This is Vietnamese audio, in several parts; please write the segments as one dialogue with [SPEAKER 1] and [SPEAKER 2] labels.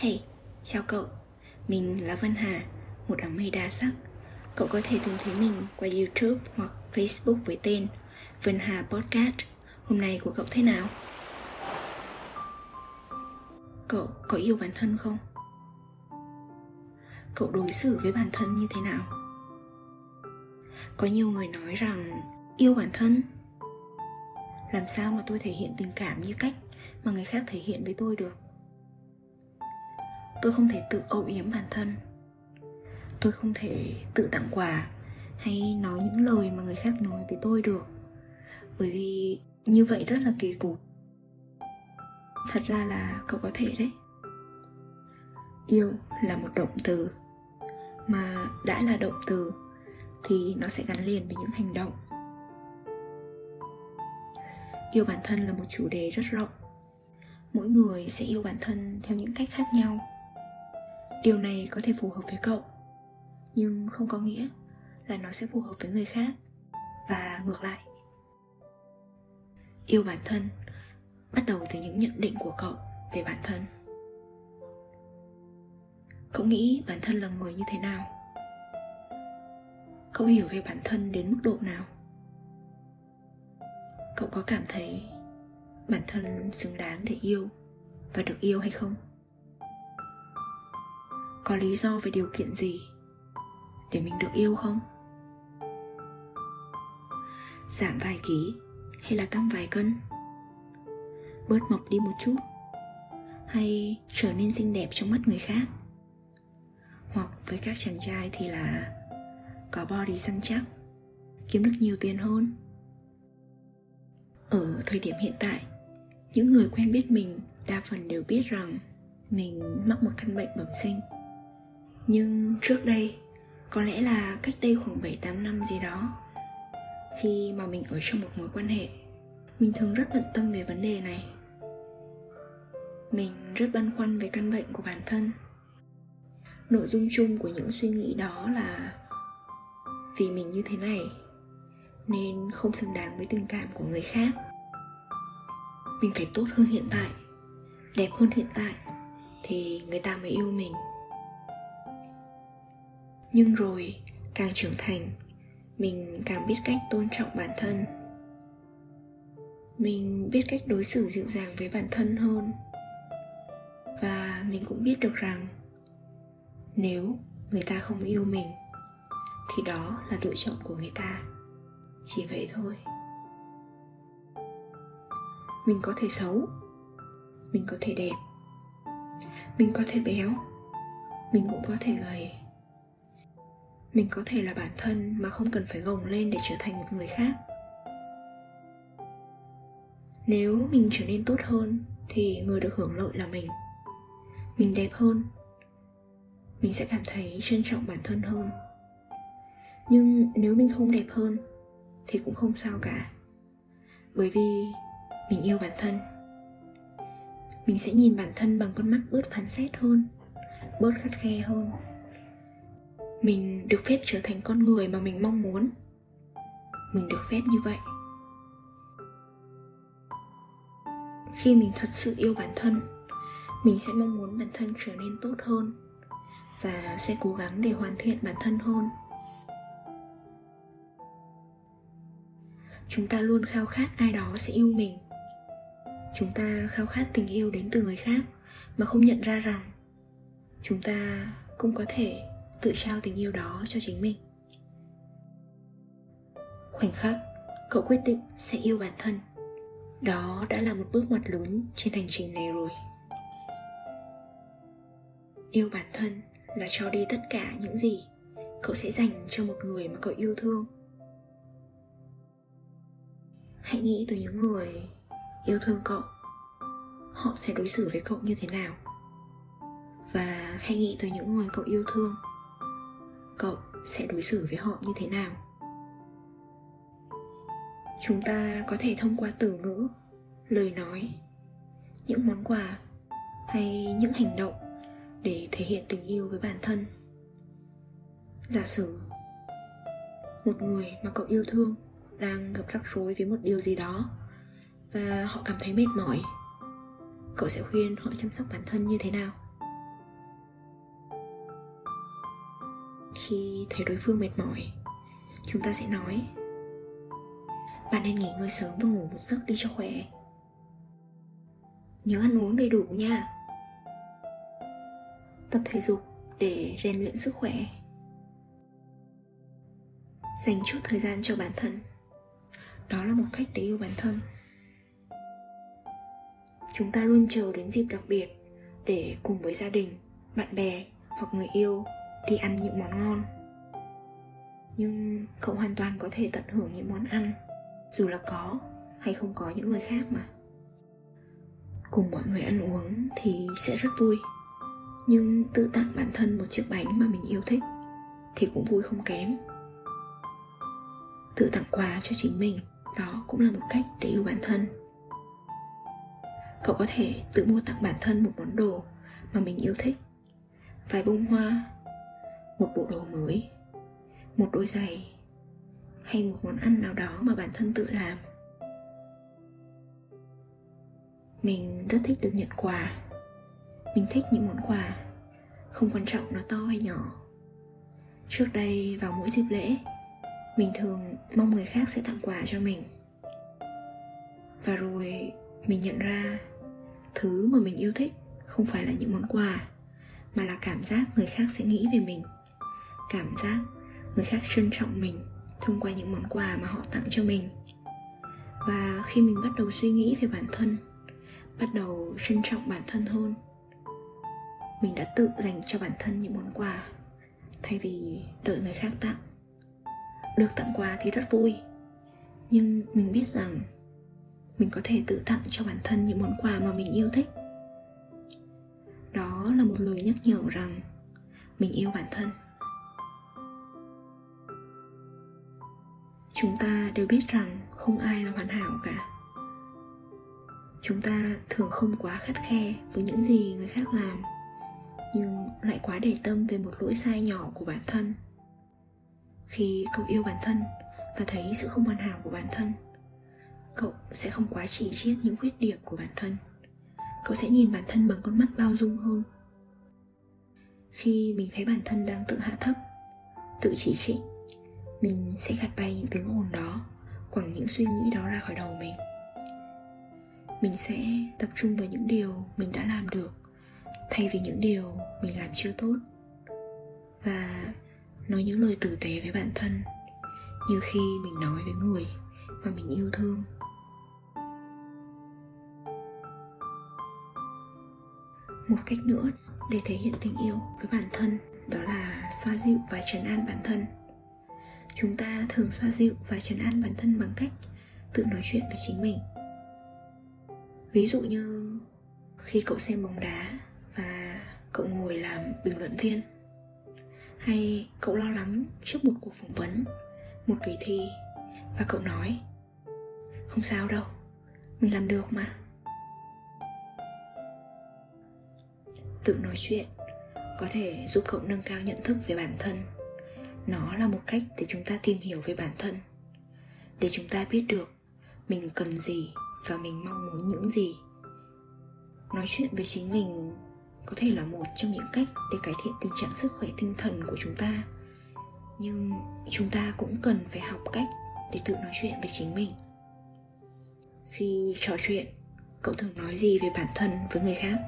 [SPEAKER 1] Hey, chào cậu Mình là Vân Hà, một áng mây đa sắc Cậu có thể tìm thấy mình qua YouTube hoặc Facebook với tên Vân Hà Podcast Hôm nay của cậu thế nào? Cậu có yêu bản thân không? Cậu đối xử với bản thân như thế nào? Có nhiều người nói rằng yêu bản thân Làm sao mà tôi thể hiện tình cảm như cách mà người khác thể hiện với tôi được tôi không thể tự âu yếm bản thân. Tôi không thể tự tặng quà hay nói những lời mà người khác nói với tôi được. Bởi vì như vậy rất là kỳ cục. Thật ra là cậu có thể đấy. Yêu là một động từ. Mà đã là động từ, thì nó sẽ gắn liền với những hành động. Yêu bản thân là một chủ đề rất rộng. Mỗi người sẽ yêu bản thân theo những cách khác nhau điều này có thể phù hợp với cậu, nhưng không có nghĩa là nó sẽ phù hợp với người khác. Và ngược lại, yêu bản thân bắt đầu từ những nhận định của cậu về bản thân. Cậu nghĩ bản thân là người như thế nào? Cậu hiểu về bản thân đến mức độ nào? Cậu có cảm thấy bản thân xứng đáng để yêu và được yêu hay không? Có lý do về điều kiện gì để mình được yêu không? Giảm vài ký hay là tăng vài cân? Bớt mập đi một chút hay trở nên xinh đẹp trong mắt người khác? Hoặc với các chàng trai thì là có body săn chắc, kiếm được nhiều tiền hơn. Ở thời điểm hiện tại, những người quen biết mình đa phần đều biết rằng mình mắc một căn bệnh bẩm sinh nhưng trước đây, có lẽ là cách đây khoảng 7-8 năm gì đó, khi mà mình ở trong một mối quan hệ, mình thường rất bận tâm về vấn đề này. Mình rất băn khoăn về căn bệnh của bản thân. Nội dung chung của những suy nghĩ đó là vì mình như thế này, nên không xứng đáng với tình cảm của người khác. Mình phải tốt hơn hiện tại, đẹp hơn hiện tại, thì người ta mới yêu mình nhưng rồi, càng trưởng thành, mình càng biết cách tôn trọng bản thân. Mình biết cách đối xử dịu dàng với bản thân hơn. Và mình cũng biết được rằng, nếu người ta không yêu mình, thì đó là lựa chọn của người ta. Chỉ vậy thôi. Mình có thể xấu, mình có thể đẹp, mình có thể béo, mình cũng có thể gầy mình có thể là bản thân mà không cần phải gồng lên để trở thành một người khác. Nếu mình trở nên tốt hơn thì người được hưởng lợi là mình. Mình đẹp hơn. Mình sẽ cảm thấy trân trọng bản thân hơn. Nhưng nếu mình không đẹp hơn thì cũng không sao cả. Bởi vì mình yêu bản thân. Mình sẽ nhìn bản thân bằng con mắt bớt phán xét hơn, bớt khắt khe hơn mình được phép trở thành con người mà mình mong muốn. Mình được phép như vậy. Khi mình thật sự yêu bản thân, mình sẽ mong muốn bản thân trở nên tốt hơn và sẽ cố gắng để hoàn thiện bản thân hơn. Chúng ta luôn khao khát ai đó sẽ yêu mình. Chúng ta khao khát tình yêu đến từ người khác mà không nhận ra rằng chúng ta cũng có thể tự trao tình yêu đó cho chính mình. Khoảnh khắc cậu quyết định sẽ yêu bản thân, đó đã là một bước ngoặt lớn trên hành trình này rồi. Yêu bản thân là cho đi tất cả những gì cậu sẽ dành cho một người mà cậu yêu thương. Hãy nghĩ tới những người yêu thương cậu, họ sẽ đối xử với cậu như thế nào. Và hãy nghĩ tới những người cậu yêu thương cậu sẽ đối xử với họ như thế nào? Chúng ta có thể thông qua từ ngữ, lời nói, những món quà hay những hành động để thể hiện tình yêu với bản thân. Giả sử, một người mà cậu yêu thương đang gặp rắc rối với một điều gì đó và họ cảm thấy mệt mỏi, cậu sẽ khuyên họ chăm sóc bản thân như thế nào? Khi thấy đối phương mệt mỏi, chúng ta sẽ nói, bạn nên nghỉ ngơi sớm và ngủ một giấc đi cho khỏe. Nhớ ăn uống đầy đủ nha. Tập thể dục để rèn luyện sức khỏe. Dành chút thời gian cho bản thân. Đó là một cách để yêu bản thân. Chúng ta luôn chờ đến dịp đặc biệt để cùng với gia đình, bạn bè hoặc người yêu đi ăn những món ngon. Nhưng cậu hoàn toàn có thể tận hưởng những món ăn, dù là có hay không có những người khác mà. Cùng mọi người ăn uống thì sẽ rất vui, nhưng tự tặng bản thân một chiếc bánh mà mình yêu thích thì cũng vui không kém. Tự tặng quà cho chính mình, đó cũng là một cách để yêu bản thân. Cậu có thể tự mua tặng bản thân một món đồ mà mình yêu thích, vài bông hoa một bộ đồ mới, một đôi giày, hay một món ăn nào đó mà bản thân tự làm. Mình rất thích được nhận quà. Mình thích những món quà, không quan trọng nó to hay nhỏ. Trước đây, vào mỗi dịp lễ, mình thường mong người khác sẽ tặng quà cho mình. Và rồi, mình nhận ra thứ mà mình yêu thích không phải là những món quà, mà là cảm giác người khác sẽ nghĩ về mình cảm giác người khác trân trọng mình thông qua những món quà mà họ tặng cho mình. Và khi mình bắt đầu suy nghĩ về bản thân, bắt đầu trân trọng bản thân hơn, mình đã tự dành cho bản thân những món quà thay vì đợi người khác tặng. Được tặng quà thì rất vui, nhưng mình biết rằng mình có thể tự tặng cho bản thân những món quà mà mình yêu thích. Đó là một lời nhắc nhở rằng mình yêu bản thân. Chúng ta đều biết rằng không ai là hoàn hảo cả. Chúng ta thường không quá khắt khe với những gì người khác làm, nhưng lại quá để tâm về một lỗi sai nhỏ của bản thân. Khi cậu yêu bản thân và thấy sự không hoàn hảo của bản thân, cậu sẽ không quá chỉ chiết những khuyết điểm của bản thân. Cậu sẽ nhìn bản thân bằng con mắt bao dung hơn. Khi mình thấy bản thân đang tự hạ thấp, tự chỉ trích mình sẽ gạt bay những tiếng ồn đó, quẳng những suy nghĩ đó ra khỏi đầu mình. Mình sẽ tập trung vào những điều mình đã làm được, thay vì những điều mình làm chưa tốt. Và nói những lời tử tế với bản thân, như khi mình nói với người mà mình yêu thương. Một cách nữa để thể hiện tình yêu với bản thân, đó là xoa dịu và trấn an bản thân chúng ta thường xoa dịu và trấn an bản thân bằng cách tự nói chuyện với chính mình. Ví dụ như, khi cậu xem bóng đá và cậu ngồi làm bình luận viên, hay cậu lo lắng trước một cuộc phỏng vấn, một kỳ thi, và cậu nói, không sao đâu, mình làm được mà. Tự nói chuyện có thể giúp cậu nâng cao nhận thức về bản thân nó là một cách để chúng ta tìm hiểu về bản thân. Để chúng ta biết được mình cần gì và mình mong muốn những gì. Nói chuyện với chính mình có thể là một trong những cách để cải thiện tình trạng sức khỏe tinh thần của chúng ta. Nhưng chúng ta cũng cần phải học cách để tự nói chuyện với chính mình. Khi trò chuyện, cậu thường nói gì về bản thân với người khác?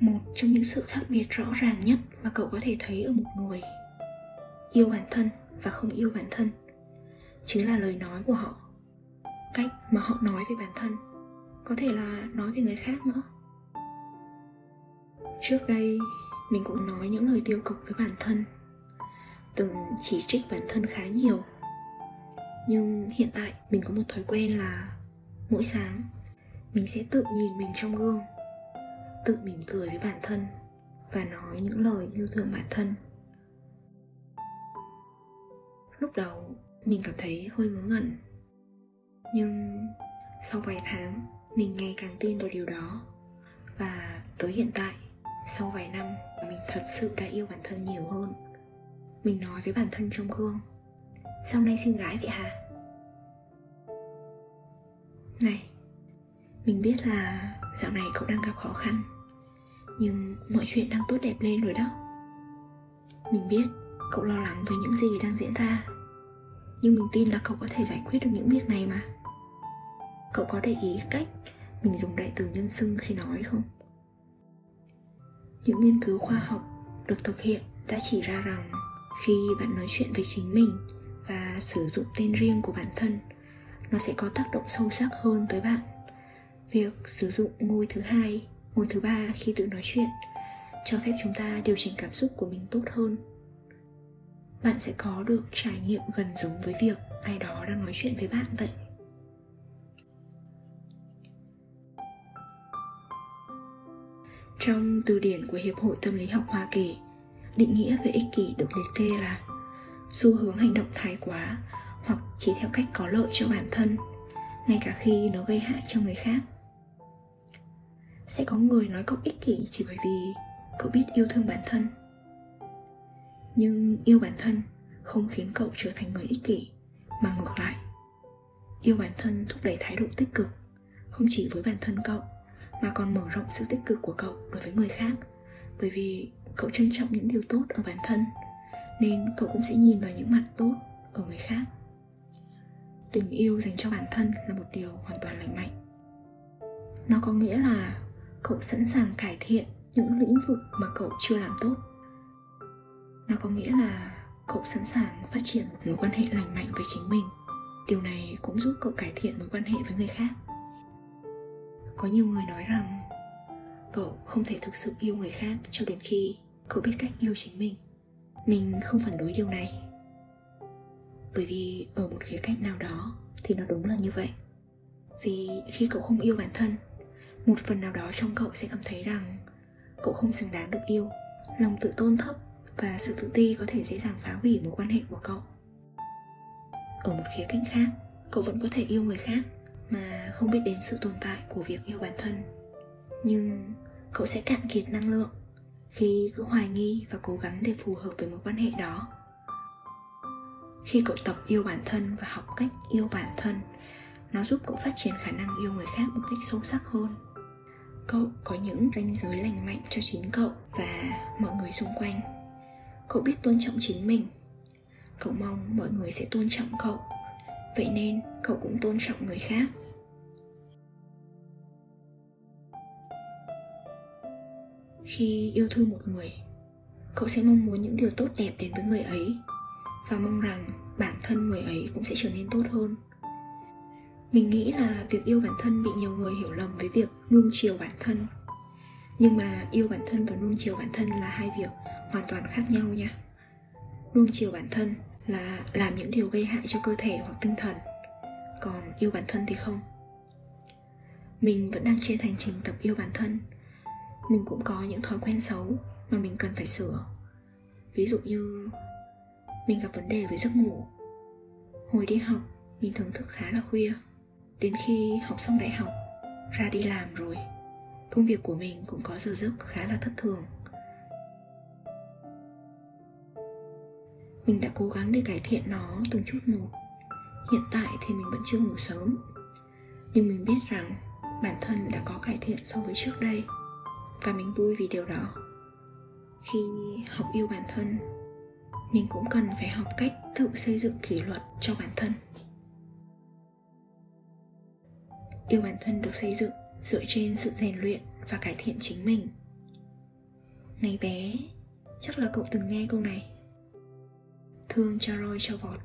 [SPEAKER 1] Một trong những sự khác biệt rõ ràng nhất mà cậu có thể thấy ở một người yêu bản thân và không yêu bản thân, chính là lời nói của họ, cách mà họ nói về bản thân, có thể là nói về người khác nữa. Trước đây, mình cũng nói những lời tiêu cực với bản thân, từng chỉ trích bản thân khá nhiều. Nhưng hiện tại, mình có một thói quen là mỗi sáng, mình sẽ tự nhìn mình trong gương, tự mỉm cười với bản thân và nói những lời yêu thương bản thân lúc đầu, mình cảm thấy hơi ngớ ngẩn. Nhưng sau vài tháng, mình ngày càng tin vào điều đó. Và tới hiện tại, sau vài năm, mình thật sự đã yêu bản thân nhiều hơn. Mình nói với bản thân trong gương sau nay sinh gái vậy hả? Này, mình biết là dạo này cậu đang gặp khó khăn, nhưng mọi chuyện đang tốt đẹp lên rồi đó. Mình biết cậu lo lắng với những gì đang diễn ra nhưng mình tin là cậu có thể giải quyết được những việc này mà. Cậu có để ý cách mình dùng đại từ nhân xưng khi nói không? Những nghiên cứu khoa học được thực hiện đã chỉ ra rằng khi bạn nói chuyện với chính mình và sử dụng tên riêng của bản thân, nó sẽ có tác động sâu sắc hơn tới bạn. Việc sử dụng ngôi thứ hai, ngôi thứ ba khi tự nói chuyện cho phép chúng ta điều chỉnh cảm xúc của mình tốt hơn bạn sẽ có được trải nghiệm gần giống với việc ai đó đang nói chuyện với bạn vậy. Trong từ điển của hiệp hội tâm lý học hoa kỳ, định nghĩa về ích kỷ được liệt kê là xu hướng hành động thái quá hoặc chỉ theo cách có lợi cho bản thân, ngay cả khi nó gây hại cho người khác. Sẽ có người nói cậu ích kỷ chỉ bởi vì cậu biết yêu thương bản thân nhưng yêu bản thân không khiến cậu trở thành người ích kỷ, mà ngược lại. Yêu bản thân thúc đẩy thái độ tích cực, không chỉ với bản thân cậu, mà còn mở rộng sự tích cực của cậu đối với người khác. Bởi vì cậu trân trọng những điều tốt ở bản thân, nên cậu cũng sẽ nhìn vào những mặt tốt ở người khác. Tình yêu dành cho bản thân là một điều hoàn toàn lành mạnh. Nó có nghĩa là cậu sẵn sàng cải thiện những lĩnh vực mà cậu chưa làm tốt nó có nghĩa là cậu sẵn sàng phát triển một mối quan hệ lành mạnh với chính mình. Điều này cũng giúp cậu cải thiện mối quan hệ với người khác. Có nhiều người nói rằng cậu không thể thực sự yêu người khác cho đến khi cậu biết cách yêu chính mình. Mình không phản đối điều này. Bởi vì ở một khía cạnh nào đó thì nó đúng là như vậy. Vì khi cậu không yêu bản thân, một phần nào đó trong cậu sẽ cảm thấy rằng cậu không xứng đáng được yêu, lòng tự tôn thấp và sự tự ti có thể dễ dàng phá hủy mối quan hệ của cậu. Ở một khía cạnh khác, cậu vẫn có thể yêu người khác mà không biết đến sự tồn tại của việc yêu bản thân. Nhưng cậu sẽ cạn kiệt năng lượng khi cứ hoài nghi và cố gắng để phù hợp với mối quan hệ đó. Khi cậu tập yêu bản thân và học cách yêu bản thân, nó giúp cậu phát triển khả năng yêu người khác một cách sâu sắc hơn. Cậu có những ranh giới lành mạnh cho chính cậu và mọi người xung quanh cậu biết tôn trọng chính mình. Cậu mong mọi người sẽ tôn trọng cậu. Vậy nên, cậu cũng tôn trọng người khác. Khi yêu thương một người, cậu sẽ mong muốn những điều tốt đẹp đến với người ấy và mong rằng bản thân người ấy cũng sẽ trở nên tốt hơn. Mình nghĩ là việc yêu bản thân bị nhiều người hiểu lầm với việc nuông chiều bản thân. Nhưng mà yêu bản thân và nuông chiều bản thân là hai việc hoàn toàn khác nhau nha. Nuông chiều bản thân là làm những điều gây hại cho cơ thể hoặc tinh thần, còn yêu bản thân thì không. Mình vẫn đang trên hành trình tập yêu bản thân. Mình cũng có những thói quen xấu mà mình cần phải sửa. Ví dụ như mình gặp vấn đề với giấc ngủ. Hồi đi học, mình thường thức khá là khuya. Đến khi học xong đại học, ra đi làm rồi, công việc của mình cũng có giờ giấc khá là thất thường. Mình đã cố gắng để cải thiện nó từng chút một. Hiện tại thì mình vẫn chưa ngủ sớm. Nhưng mình biết rằng bản thân đã có cải thiện so với trước đây, và mình vui vì điều đó. Khi học yêu bản thân, mình cũng cần phải học cách tự xây dựng kỷ luật cho bản thân. Yêu bản thân được xây dựng dựa trên sự rèn luyện và cải thiện chính mình. Ngày bé, chắc là cậu từng nghe câu này thương cho roi cho vọt.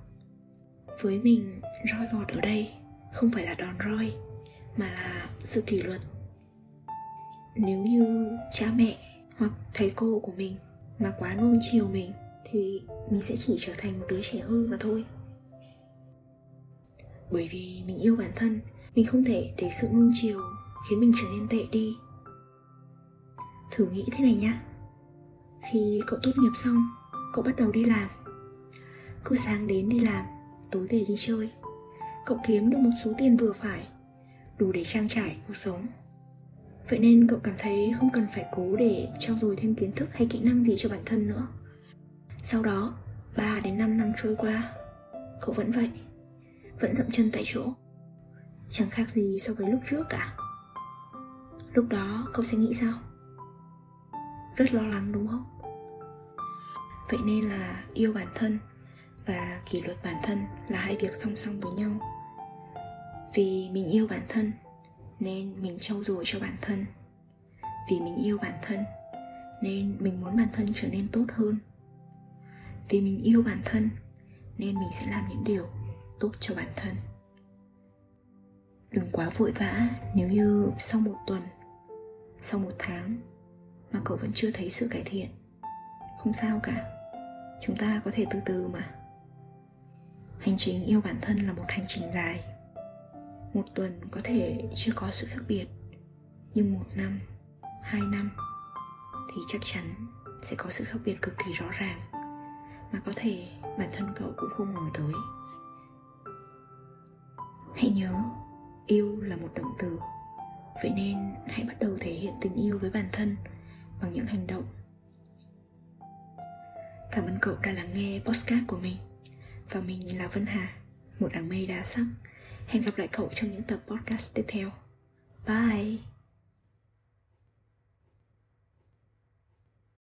[SPEAKER 1] Với mình roi vọt ở đây không phải là đòn roi, mà là sự kỷ luật. Nếu như cha mẹ hoặc thầy cô của mình mà quá nuông chiều mình, thì mình sẽ chỉ trở thành một đứa trẻ hư mà thôi. Bởi vì mình yêu bản thân, mình không thể để sự nuông chiều khiến mình trở nên tệ đi. Thử nghĩ thế này nhá. Khi cậu tốt nghiệp xong, cậu bắt đầu đi làm cứ sáng đến đi làm, tối về đi chơi. Cậu kiếm được một số tiền vừa phải, đủ để trang trải cuộc sống. Vậy nên cậu cảm thấy không cần phải cố để trau dồi thêm kiến thức hay kỹ năng gì cho bản thân nữa. Sau đó 3 đến 5 năm trôi qua, cậu vẫn vậy, vẫn dậm chân tại chỗ. Chẳng khác gì so với lúc trước cả. Lúc đó, cậu sẽ nghĩ sao? Rất lo lắng, đúng không? Vậy nên là yêu bản thân và kỷ luật bản thân là hai việc song song với nhau. Vì mình yêu bản thân, nên mình trau dồi cho bản thân. Vì mình yêu bản thân, nên mình muốn bản thân trở nên tốt hơn. Vì mình yêu bản thân, nên mình sẽ làm những điều tốt cho bản thân. Đừng quá vội vã nếu như sau một tuần, sau một tháng mà cậu vẫn chưa thấy sự cải thiện. Không sao cả, chúng ta có thể từ từ mà hành trình yêu bản thân là một hành trình dài. Một tuần có thể chưa có sự khác biệt, nhưng một năm, hai năm thì chắc chắn sẽ có sự khác biệt cực kỳ rõ ràng, mà có thể bản thân cậu cũng không ngờ tới. Hãy nhớ, yêu là một động từ. Vậy nên hãy bắt đầu thể hiện tình yêu với bản thân bằng những hành động. Cảm ơn cậu đã lắng nghe postcard của mình và mình là vân hà, một áng mây đa sắc hẹn gặp lại cậu trong những tập podcast tiếp theo. Bye!